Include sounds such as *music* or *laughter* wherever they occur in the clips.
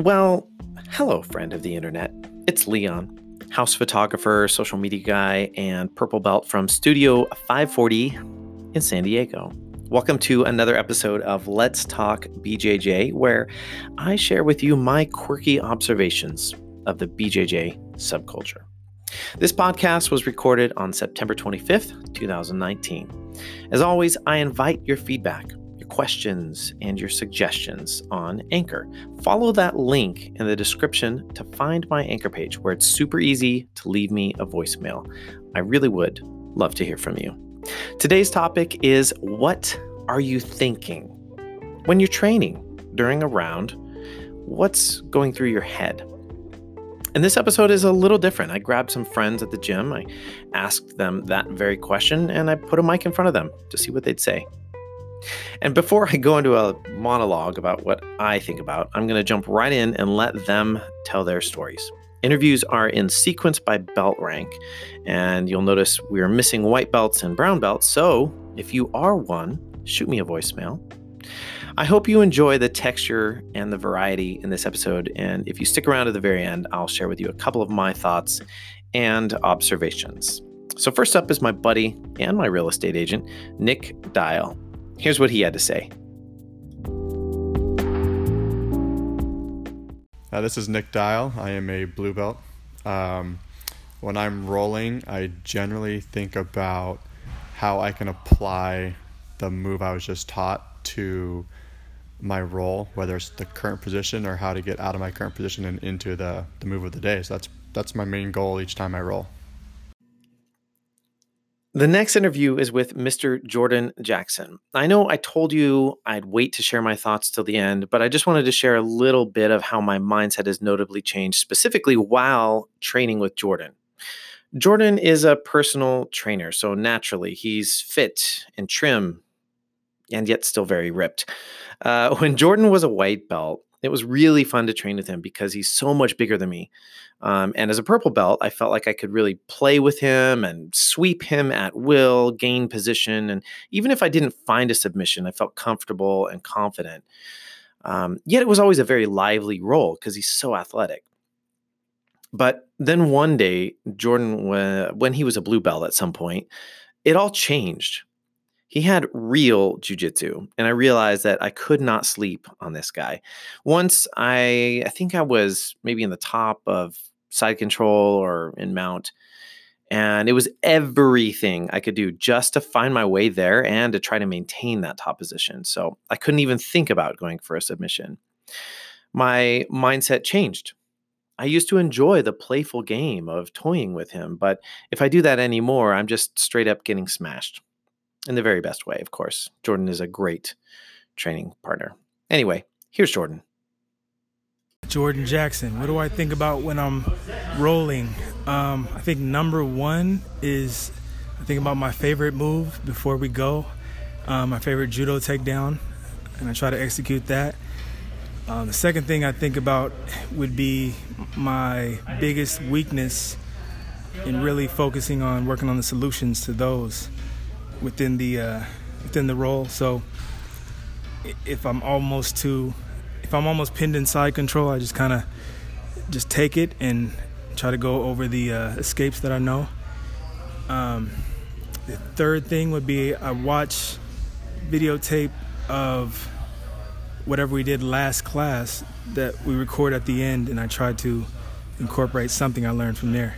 Well, hello, friend of the internet. It's Leon, house photographer, social media guy, and purple belt from Studio 540 in San Diego. Welcome to another episode of Let's Talk BJJ, where I share with you my quirky observations of the BJJ subculture. This podcast was recorded on September 25th, 2019. As always, I invite your feedback, questions, and your suggestions on Anchor. Follow that link in the description to find my Anchor page where it's super easy to leave me a voicemail. I really would love to hear from you. Today's topic is what are you thinking? When you're training during a round, what's going through your head? And this episode is a little different. I grabbed some friends at the gym, I asked them that very question, and I put a mic in front of them to see what they'd say. And before I go into a monologue about what I think about, I'm going to jump right in and let them tell their stories. Interviews are in sequence by belt rank, and you'll notice we are missing white belts and brown belts. So if you are one, shoot me a voicemail. I hope you enjoy the texture and the variety in this episode. And if you stick around to the very end, I'll share with you a couple of my thoughts and observations. So, first up is my buddy and my real estate agent, Nick Dial. Here's what he had to say. Uh, this is Nick Dial. I am a blue belt. Um, when I'm rolling, I generally think about how I can apply the move I was just taught to my roll, whether it's the current position or how to get out of my current position and into the, the move of the day. So that's that's my main goal each time I roll. The next interview is with Mr. Jordan Jackson. I know I told you I'd wait to share my thoughts till the end, but I just wanted to share a little bit of how my mindset has notably changed, specifically while training with Jordan. Jordan is a personal trainer, so naturally he's fit and trim and yet still very ripped. Uh, *laughs* when Jordan was a white belt, it was really fun to train with him because he's so much bigger than me. Um, and as a purple belt, I felt like I could really play with him and sweep him at will, gain position. And even if I didn't find a submission, I felt comfortable and confident. Um, yet it was always a very lively roll because he's so athletic. But then one day, Jordan, when he was a blue belt at some point, it all changed he had real jujitsu, and I realized that I could not sleep on this guy. Once I, I think I was maybe in the top of side control or in mount, and it was everything I could do just to find my way there and to try to maintain that top position. So I couldn't even think about going for a submission. My mindset changed. I used to enjoy the playful game of toying with him, but if I do that anymore, I'm just straight up getting smashed in the very best way, of course. Jordan is a great training partner. Anyway, here's Jordan. Jordan Jackson. What do I think about when I'm rolling? Um, I think number one is I think about my favorite move before we go, um, my favorite judo takedown, and I try to execute that. Um, the second thing I think about would be my biggest weakness in really focusing on working on the solutions to those within the uh, within the roll. So if I'm almost too, if I'm almost pinned in side control, I just kind of just take it and try to go over the uh, escapes that I know. Um, the third thing would be I watch videotape of whatever we did last class that we record at the end, and I try to incorporate something I learned from there.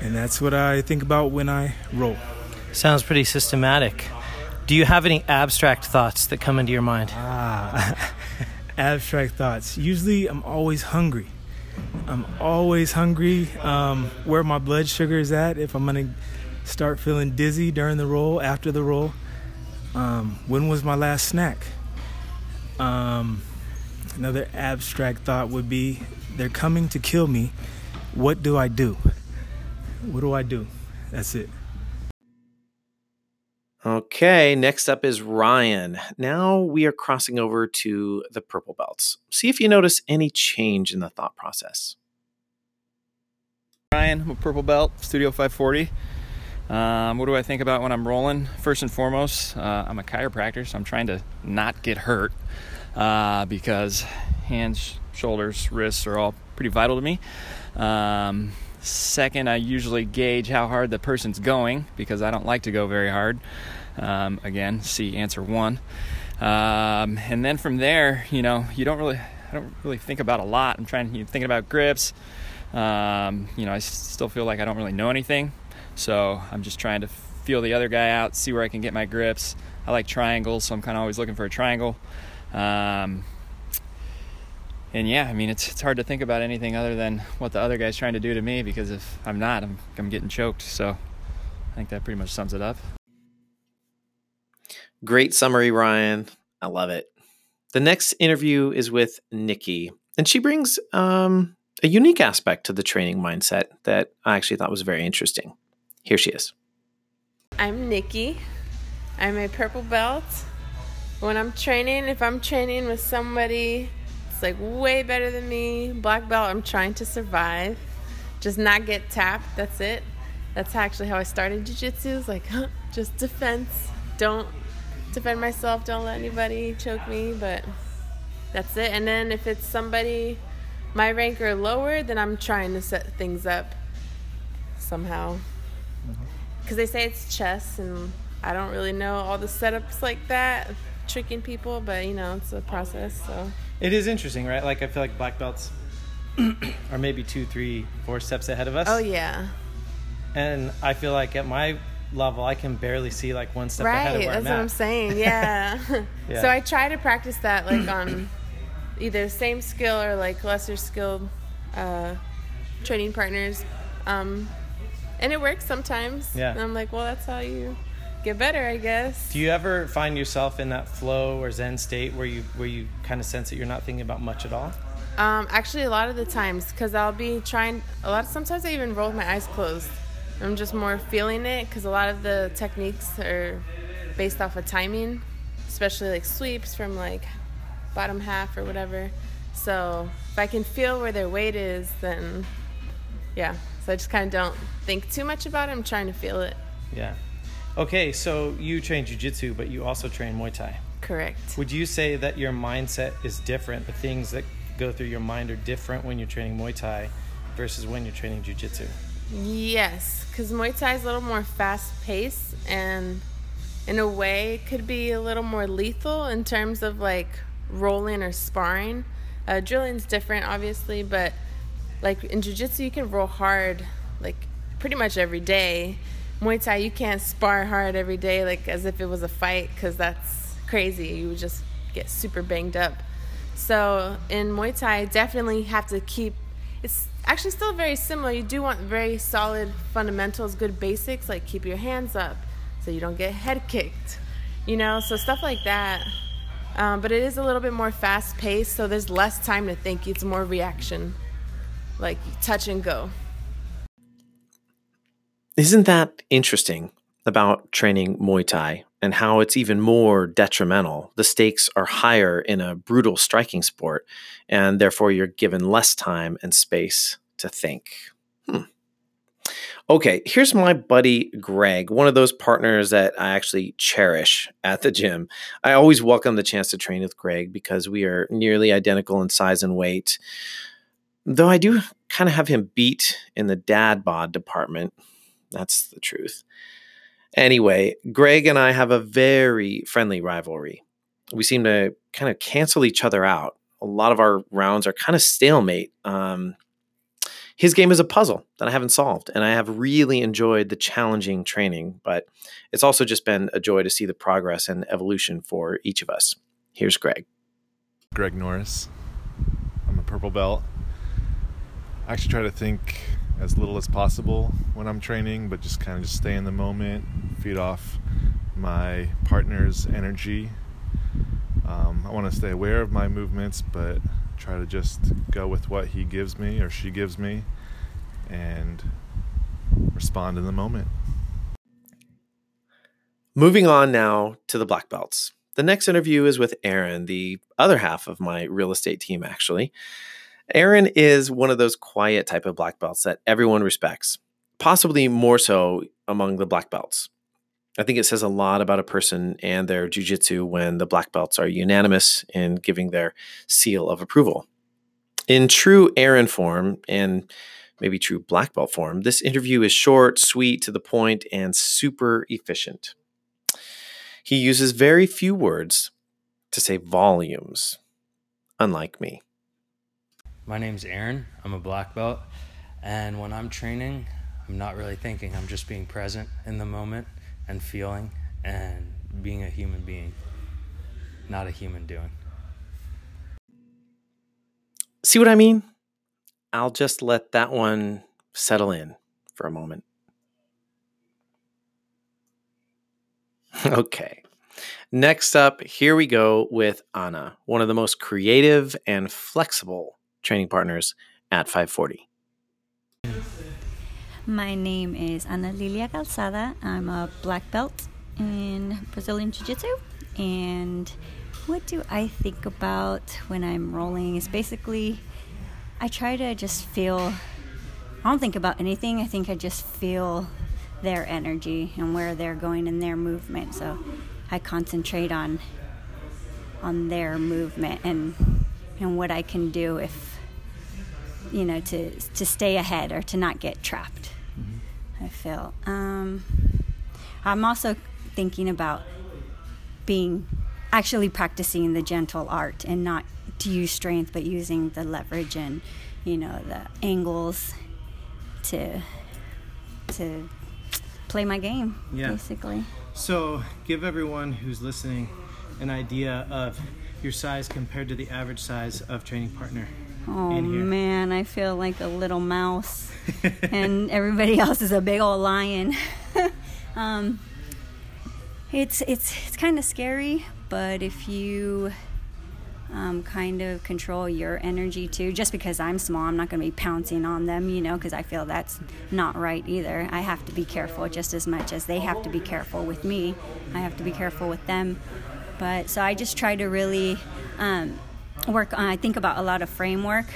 And that's what I think about when I roll. Sounds pretty systematic. Do you have any abstract thoughts that come into your mind? Ah, *laughs* abstract thoughts. Usually, I'm always hungry. I'm always hungry. Um, where my blood sugar is at, if I'm gonna start feeling dizzy during the roll, after the roll. Um, when was my last snack? Um, another abstract thought would be they're coming to kill me. What do I do? What do I do? That's it. Okay, next up is Ryan. Now we are crossing over to the purple belts. See if you notice any change in the thought process. Ryan, I'm a purple belt, Studio 540. Um, what do I think about when I'm rolling? First and foremost, uh, I'm a chiropractor, so I'm trying to not get hurt uh, because hands shoulders, wrists are all pretty vital to me. Um, second, I usually gauge how hard the person's going because I don't like to go very hard. Um, again, see answer one. Um, and then from there, you know, you don't really, I don't really think about a lot. I'm trying, know, thinking about grips. Um, you know, I still feel like I don't really know anything, so I'm just trying to feel the other guy out, see where I can get my grips. I like triangles, so I'm kind of always looking for a triangle. Um, and yeah, I mean, it's it's hard to think about anything other than what the other guy's trying to do to me because if I'm not, I'm I'm getting choked. So I think that pretty much sums it up. Great summary, Ryan. I love it. The next interview is with Nikki, and she brings um, a unique aspect to the training mindset that I actually thought was very interesting. Here she is. I'm Nikki. I'm a purple belt. When I'm training, if I'm training with somebody it's like way better than me, black belt, I'm trying to survive. Just not get tapped. That's it. That's actually how I started jiu-jitsu. It's like huh, *laughs* just defense. Don't defend myself. Don't let anybody choke me. But that's it. And then if it's somebody my rank or lower, then I'm trying to set things up somehow. Mm-hmm. Because they say it's chess, and I don't really know all the setups like that, tricking people. But you know, it's a process. So It is interesting, right? Like I feel like black belts *clears throat* are maybe two, three, four steps ahead of us. oh yeah, And I feel like at my level, I can barely see like one step ahead of right. where That's I'm what at. I'm saying. Yeah. *laughs* *laughs* Yeah. So I try to practice that like on either same skill or like lesser skilled uh, training partners. Um, and it works sometimes. Yeah. And I'm like, well, that's how you get better, I guess. Do you ever find yourself in that flow or zen state where you where you kind of sense that you're not thinking about much at all? Um, actually, a lot of the times, because I'll be trying. A lot. Sometimes I even roll with my eyes closed. I'm just more feeling it because a lot of the techniques are based off of timing, especially like sweeps from like bottom half or whatever. So if I can feel where their weight is, then yeah. So I just kind of don't think too much about it. I'm trying to feel it. Yeah. Okay, so you train jujitsu, but you also train Muay Thai. Correct. Would you say that your mindset is different? The things that go through your mind are different when you're training Muay Thai versus when you're training jujitsu? Yes, because Muay Thai is a little more fast paced and in a way could be a little more lethal in terms of like rolling or sparring. Uh, drilling's different, obviously, but like in Jiu Jitsu, you can roll hard like pretty much every day. Muay Thai, you can't spar hard every day like as if it was a fight because that's crazy. You would just get super banged up. So in Muay Thai, definitely have to keep. It's actually still very similar. You do want very solid fundamentals, good basics, like keep your hands up so you don't get head kicked. You know, so stuff like that. Um, but it is a little bit more fast paced, so there's less time to think. It's more reaction, like touch and go. Isn't that interesting about training Muay Thai and how it's even more detrimental? The stakes are higher in a brutal striking sport, and therefore you're given less time and space to think. Hmm. Okay, here's my buddy Greg, one of those partners that I actually cherish at the gym. I always welcome the chance to train with Greg because we are nearly identical in size and weight. Though I do kind of have him beat in the dad bod department. That's the truth. Anyway, Greg and I have a very friendly rivalry. We seem to kind of cancel each other out. A lot of our rounds are kind of stalemate. Um, his game is a puzzle that I haven't solved, and I have really enjoyed the challenging training, but it's also just been a joy to see the progress and evolution for each of us. Here's Greg. Greg Norris. I'm a purple belt. I actually try to think as little as possible when I'm training, but just kind of just stay in the moment, feed off my partner's energy. Um, I want to stay aware of my movements, but try to just go with what he gives me or she gives me and respond in the moment. Moving on now to the black belts. The next interview is with Aaron, the other half of my real estate team, actually. Aaron is one of those quiet type of black belts that everyone respects, possibly more so among the black belts. I think it says a lot about a person and their jujitsu when the black belts are unanimous in giving their seal of approval. In true Aaron form and maybe true black belt form, this interview is short, sweet, to the point, and super efficient. He uses very few words to say volumes, unlike me. My name's Aaron. I'm a black belt. And when I'm training, I'm not really thinking. I'm just being present in the moment and feeling and being a human being, not a human doing. See what I mean? I'll just let that one settle in for a moment. *laughs* okay. Next up, here we go with Anna, one of the most creative and flexible training partners at 540. My name is Ana Lilia Calzada. I'm a black belt in Brazilian Jiu Jitsu. And what do I think about when I'm rolling? Is basically, I try to just feel, I don't think about anything. I think I just feel their energy and where they're going in their movement. So I concentrate on on their movement and and what I can do if you know to to stay ahead or to not get trapped. Mm-hmm. I feel. Um, I'm also thinking about being actually practicing the gentle art and not to use strength but using the leverage and you know the angles to to play my game yeah. basically so give everyone who's listening an idea of your size compared to the average size of training partner oh man i feel like a little mouse *laughs* and everybody else is a big old lion *laughs* um, it's it's it's kind of scary, but if you um, kind of control your energy too. Just because I'm small, I'm not going to be pouncing on them, you know, because I feel that's not right either. I have to be careful just as much as they have to be careful with me. I have to be careful with them. But so I just try to really um, work on, I think about a lot of framework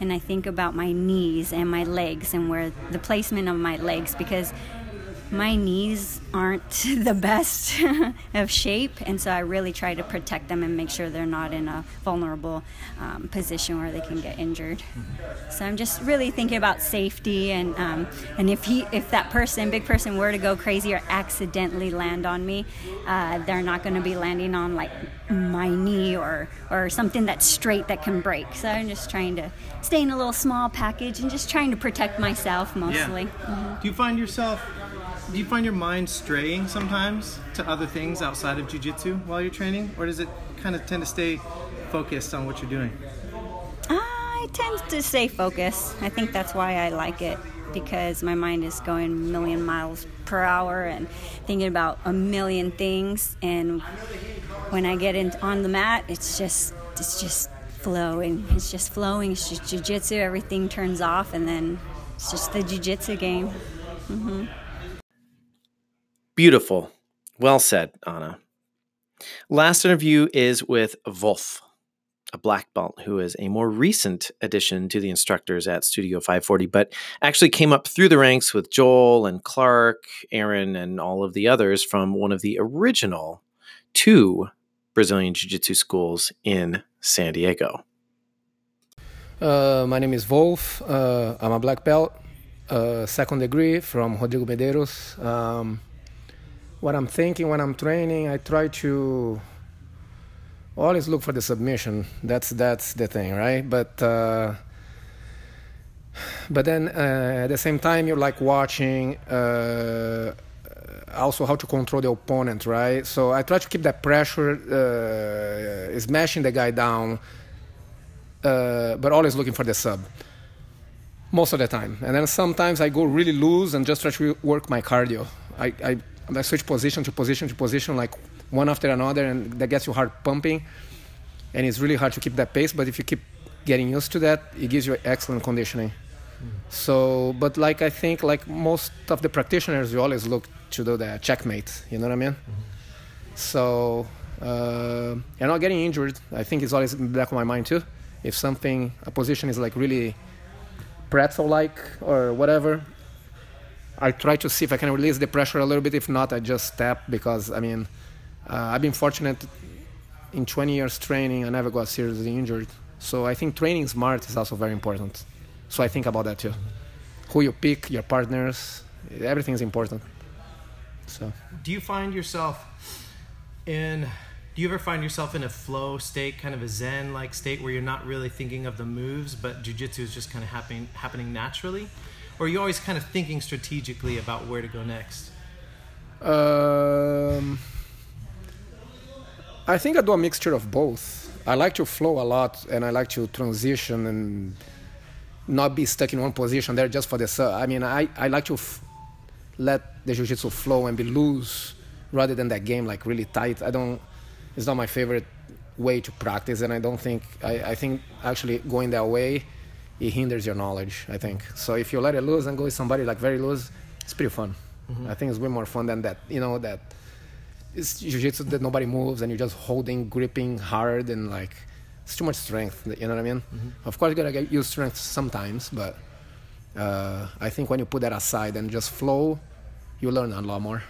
and I think about my knees and my legs and where the placement of my legs because my knees aren't *laughs* the best *laughs* of shape, and so I really try to protect them and make sure they're not in a vulnerable um, position where they can get injured. Mm-hmm. So I'm just really thinking about safety, and um, and if he, if that person, big person, were to go crazy or accidentally land on me, uh, they're not going to be landing on like my knee or or something that's straight that can break. So I'm just trying to stay in a little small package and just trying to protect myself mostly. Yeah. Mm-hmm. Do you find yourself do you find your mind straying sometimes to other things outside of jujitsu while you're training, or does it kind of tend to stay focused on what you're doing? I tend to stay focused. I think that's why I like it because my mind is going a million miles per hour and thinking about a million things. And when I get in, on the mat, it's just it's just flowing. It's just flowing. It's just jujitsu. Everything turns off, and then it's just the jujitsu game. Mm-hmm. Beautiful. Well said, Anna. Last interview is with Wolf, a black belt who is a more recent addition to the instructors at Studio 540, but actually came up through the ranks with Joel and Clark, Aaron, and all of the others from one of the original two Brazilian Jiu Jitsu schools in San Diego. Uh, my name is Wolf. Uh, I'm a black belt, uh, second degree from Rodrigo Medeiros. Um, what I'm thinking when I'm training, I try to always look for the submission. That's that's the thing, right? But uh, but then uh, at the same time, you're like watching uh, also how to control the opponent, right? So I try to keep that pressure, uh, smashing the guy down, uh, but always looking for the sub. Most of the time, and then sometimes I go really loose and just try to work my cardio. I, I I switch position to position to position like one after another, and that gets your heart pumping. And it's really hard to keep that pace, but if you keep getting used to that, it gives you excellent conditioning. So, but like I think, like most of the practitioners, you always look to do the checkmate. You know what I mean? So, uh, and not getting injured, I think is always in the back of my mind too. If something, a position is like really pretzel-like or whatever, I try to see if I can release the pressure a little bit. If not, I just step because I mean, uh, I've been fortunate in 20 years training. I never got seriously injured. So I think training smart is also very important. So I think about that too. Who you pick, your partners, everything is important. So. Do you find yourself in? Do you ever find yourself in a flow state, kind of a zen-like state, where you're not really thinking of the moves, but jujitsu is just kind of happening happening naturally, or are you always kind of thinking strategically about where to go next? Um, I think I do a mixture of both. I like to flow a lot, and I like to transition and not be stuck in one position there just for the. Sake. I mean, I, I like to f- let the jiu-jitsu flow and be loose rather than that game like really tight. I don't. It's not my favorite way to practice, and I don't think. I, I think actually going that way, it hinders your knowledge. I think so. If you let it loose and go with somebody like very loose, it's pretty fun. Mm-hmm. I think it's way more fun than that. You know that it's jiu-jitsu that nobody moves and you're just holding, gripping hard and like it's too much strength. You know what I mean? Mm-hmm. Of course, you gotta get use strength sometimes, but uh, I think when you put that aside and just flow, you learn a lot more.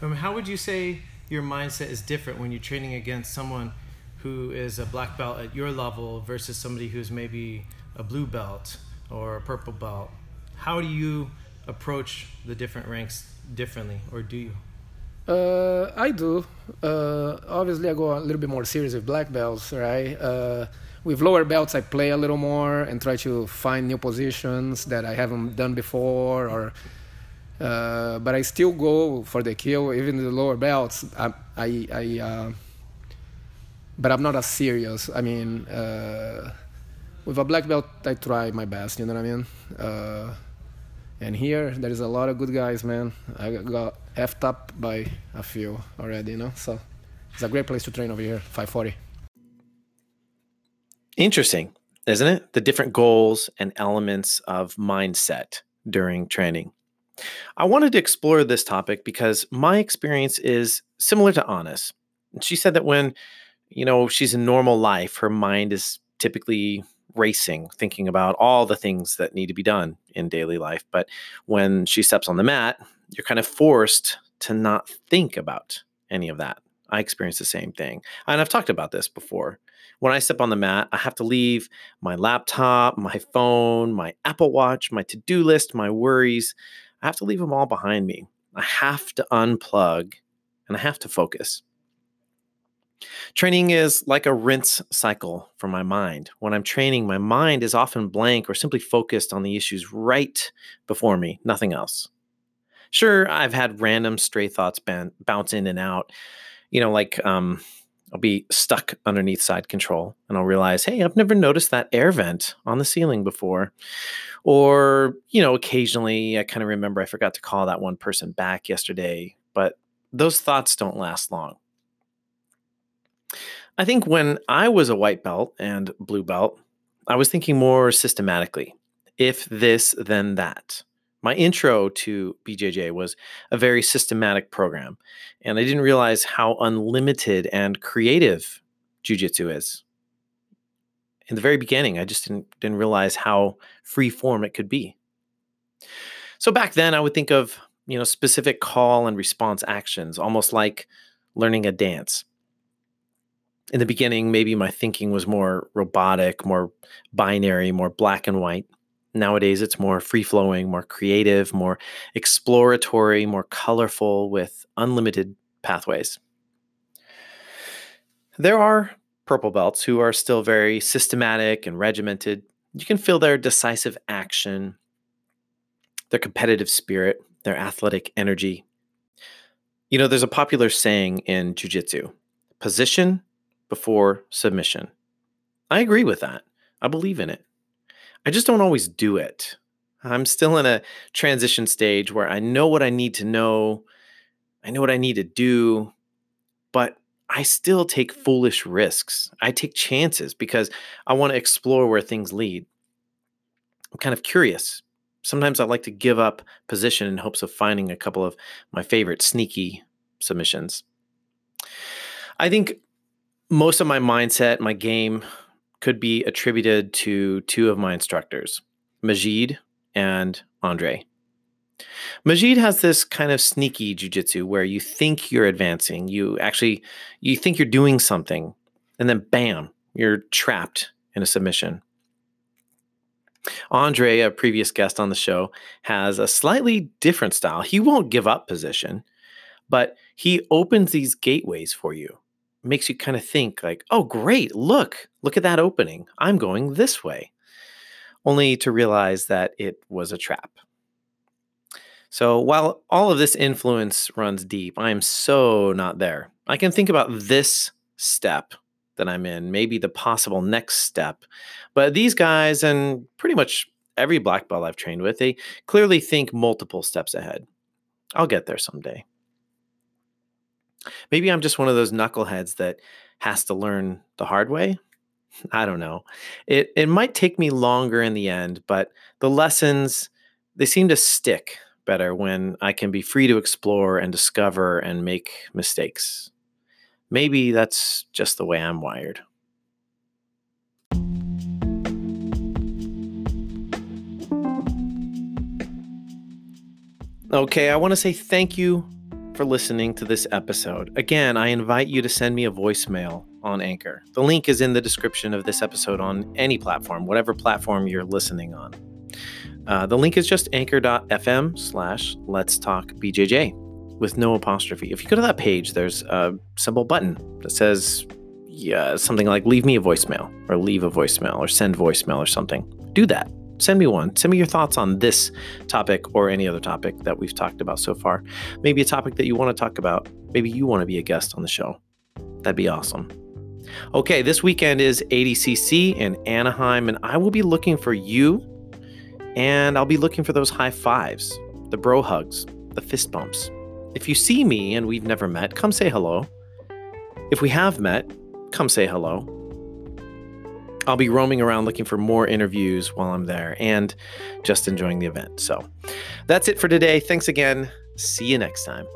Um, how would you say your mindset is different when you're training against someone who is a black belt at your level versus somebody who's maybe a blue belt or a purple belt? How do you approach the different ranks differently, or do you? Uh, I do. Uh, obviously, I go a little bit more serious with black belts, right? Uh, with lower belts, I play a little more and try to find new positions that I haven't done before, or. Uh, but I still go for the kill, even the lower belts. I, I, I uh, but I'm not as serious. I mean, uh, with a black belt, I try my best. You know what I mean? Uh, and here, there is a lot of good guys, man. I got effed up by a few already, you know. So it's a great place to train over here, 540. Interesting, isn't it? The different goals and elements of mindset during training. I wanted to explore this topic because my experience is similar to Anna's. She said that when, you know, she's in normal life, her mind is typically racing, thinking about all the things that need to be done in daily life. But when she steps on the mat, you're kind of forced to not think about any of that. I experience the same thing. And I've talked about this before. When I step on the mat, I have to leave my laptop, my phone, my Apple Watch, my to do list, my worries. I have to leave them all behind me. I have to unplug and I have to focus. Training is like a rinse cycle for my mind. When I'm training, my mind is often blank or simply focused on the issues right before me, nothing else. Sure, I've had random stray thoughts ban- bounce in and out. You know, like um, I'll be stuck underneath side control and I'll realize, hey, I've never noticed that air vent on the ceiling before. Or, you know, occasionally I kind of remember I forgot to call that one person back yesterday, but those thoughts don't last long. I think when I was a white belt and blue belt, I was thinking more systematically. If this, then that. My intro to BJJ was a very systematic program, and I didn't realize how unlimited and creative jujitsu is. In the very beginning, I just didn't, didn't realize how free form it could be. So back then, I would think of you know specific call and response actions, almost like learning a dance in the beginning, maybe my thinking was more robotic, more binary, more black and white. Nowadays, it's more free flowing, more creative, more exploratory, more colorful with unlimited pathways. There are purple belts who are still very systematic and regimented. You can feel their decisive action, their competitive spirit, their athletic energy. You know, there's a popular saying in jujitsu position before submission. I agree with that. I believe in it. I just don't always do it. I'm still in a transition stage where I know what I need to know, I know what I need to do, but I still take foolish risks. I take chances because I want to explore where things lead. I'm kind of curious. Sometimes I like to give up position in hopes of finding a couple of my favorite sneaky submissions. I think most of my mindset, my game could be attributed to two of my instructors, Majid and Andre. Majid has this kind of sneaky jujitsu where you think you're advancing, you actually you think you're doing something, and then bam, you're trapped in a submission. Andre, a previous guest on the show, has a slightly different style. He won't give up position, but he opens these gateways for you. Makes you kind of think like, "Oh, great. Look. Look at that opening. I'm going this way." Only to realize that it was a trap. So, while all of this influence runs deep, I am so not there. I can think about this step that I'm in, maybe the possible next step. But these guys, and pretty much every black belt I've trained with, they clearly think multiple steps ahead. I'll get there someday. Maybe I'm just one of those knuckleheads that has to learn the hard way. I don't know. It it might take me longer in the end, but the lessons they seem to stick better when I can be free to explore and discover and make mistakes. Maybe that's just the way I'm wired. Okay, I want to say thank you for listening to this episode. Again, I invite you to send me a voicemail on Anchor. The link is in the description of this episode on any platform, whatever platform you're listening on. Uh, the link is just anchor.fm slash let's talk BJJ with no apostrophe. If you go to that page, there's a simple button that says yeah, something like leave me a voicemail or leave a voicemail or send voicemail or something. Do that. Send me one. Send me your thoughts on this topic or any other topic that we've talked about so far. Maybe a topic that you want to talk about. Maybe you want to be a guest on the show. That'd be awesome. Okay, this weekend is ADCC in Anaheim, and I will be looking for you, and I'll be looking for those high fives, the bro hugs, the fist bumps. If you see me and we've never met, come say hello. If we have met, come say hello. I'll be roaming around looking for more interviews while I'm there and just enjoying the event. So that's it for today. Thanks again. See you next time.